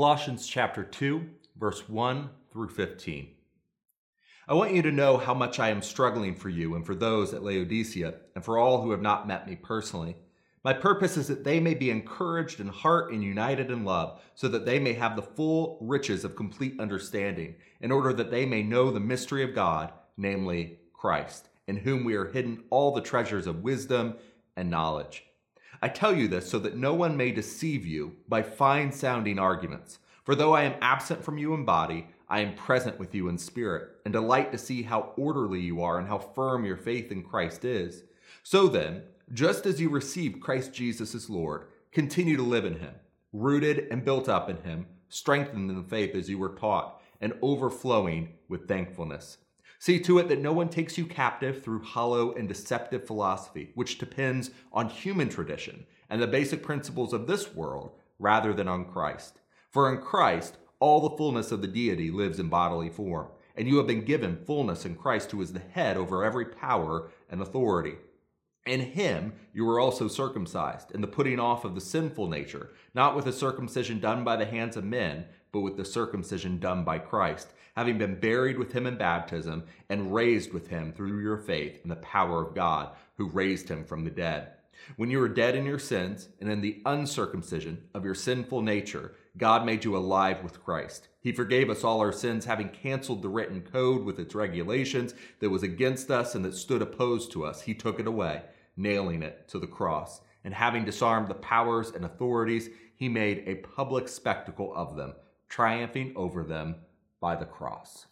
Colossians chapter 2, verse 1 through 15. I want you to know how much I am struggling for you and for those at Laodicea and for all who have not met me personally. My purpose is that they may be encouraged in heart and united in love, so that they may have the full riches of complete understanding, in order that they may know the mystery of God, namely Christ, in whom we are hidden all the treasures of wisdom and knowledge. I tell you this so that no one may deceive you by fine sounding arguments. For though I am absent from you in body, I am present with you in spirit, and delight to see how orderly you are and how firm your faith in Christ is. So then, just as you received Christ Jesus as Lord, continue to live in him, rooted and built up in him, strengthened in the faith as you were taught, and overflowing with thankfulness. See to it that no one takes you captive through hollow and deceptive philosophy, which depends on human tradition and the basic principles of this world rather than on Christ. For in Christ, all the fullness of the deity lives in bodily form, and you have been given fullness in Christ, who is the head over every power and authority. In him you were also circumcised, in the putting off of the sinful nature, not with a circumcision done by the hands of men, but with the circumcision done by Christ, having been buried with him in baptism and raised with him through your faith in the power of God, who raised him from the dead. When you were dead in your sins and in the uncircumcision of your sinful nature, God made you alive with Christ. He forgave us all our sins, having canceled the written code with its regulations that was against us and that stood opposed to us. He took it away, nailing it to the cross. And having disarmed the powers and authorities, he made a public spectacle of them triumphing over them by the cross.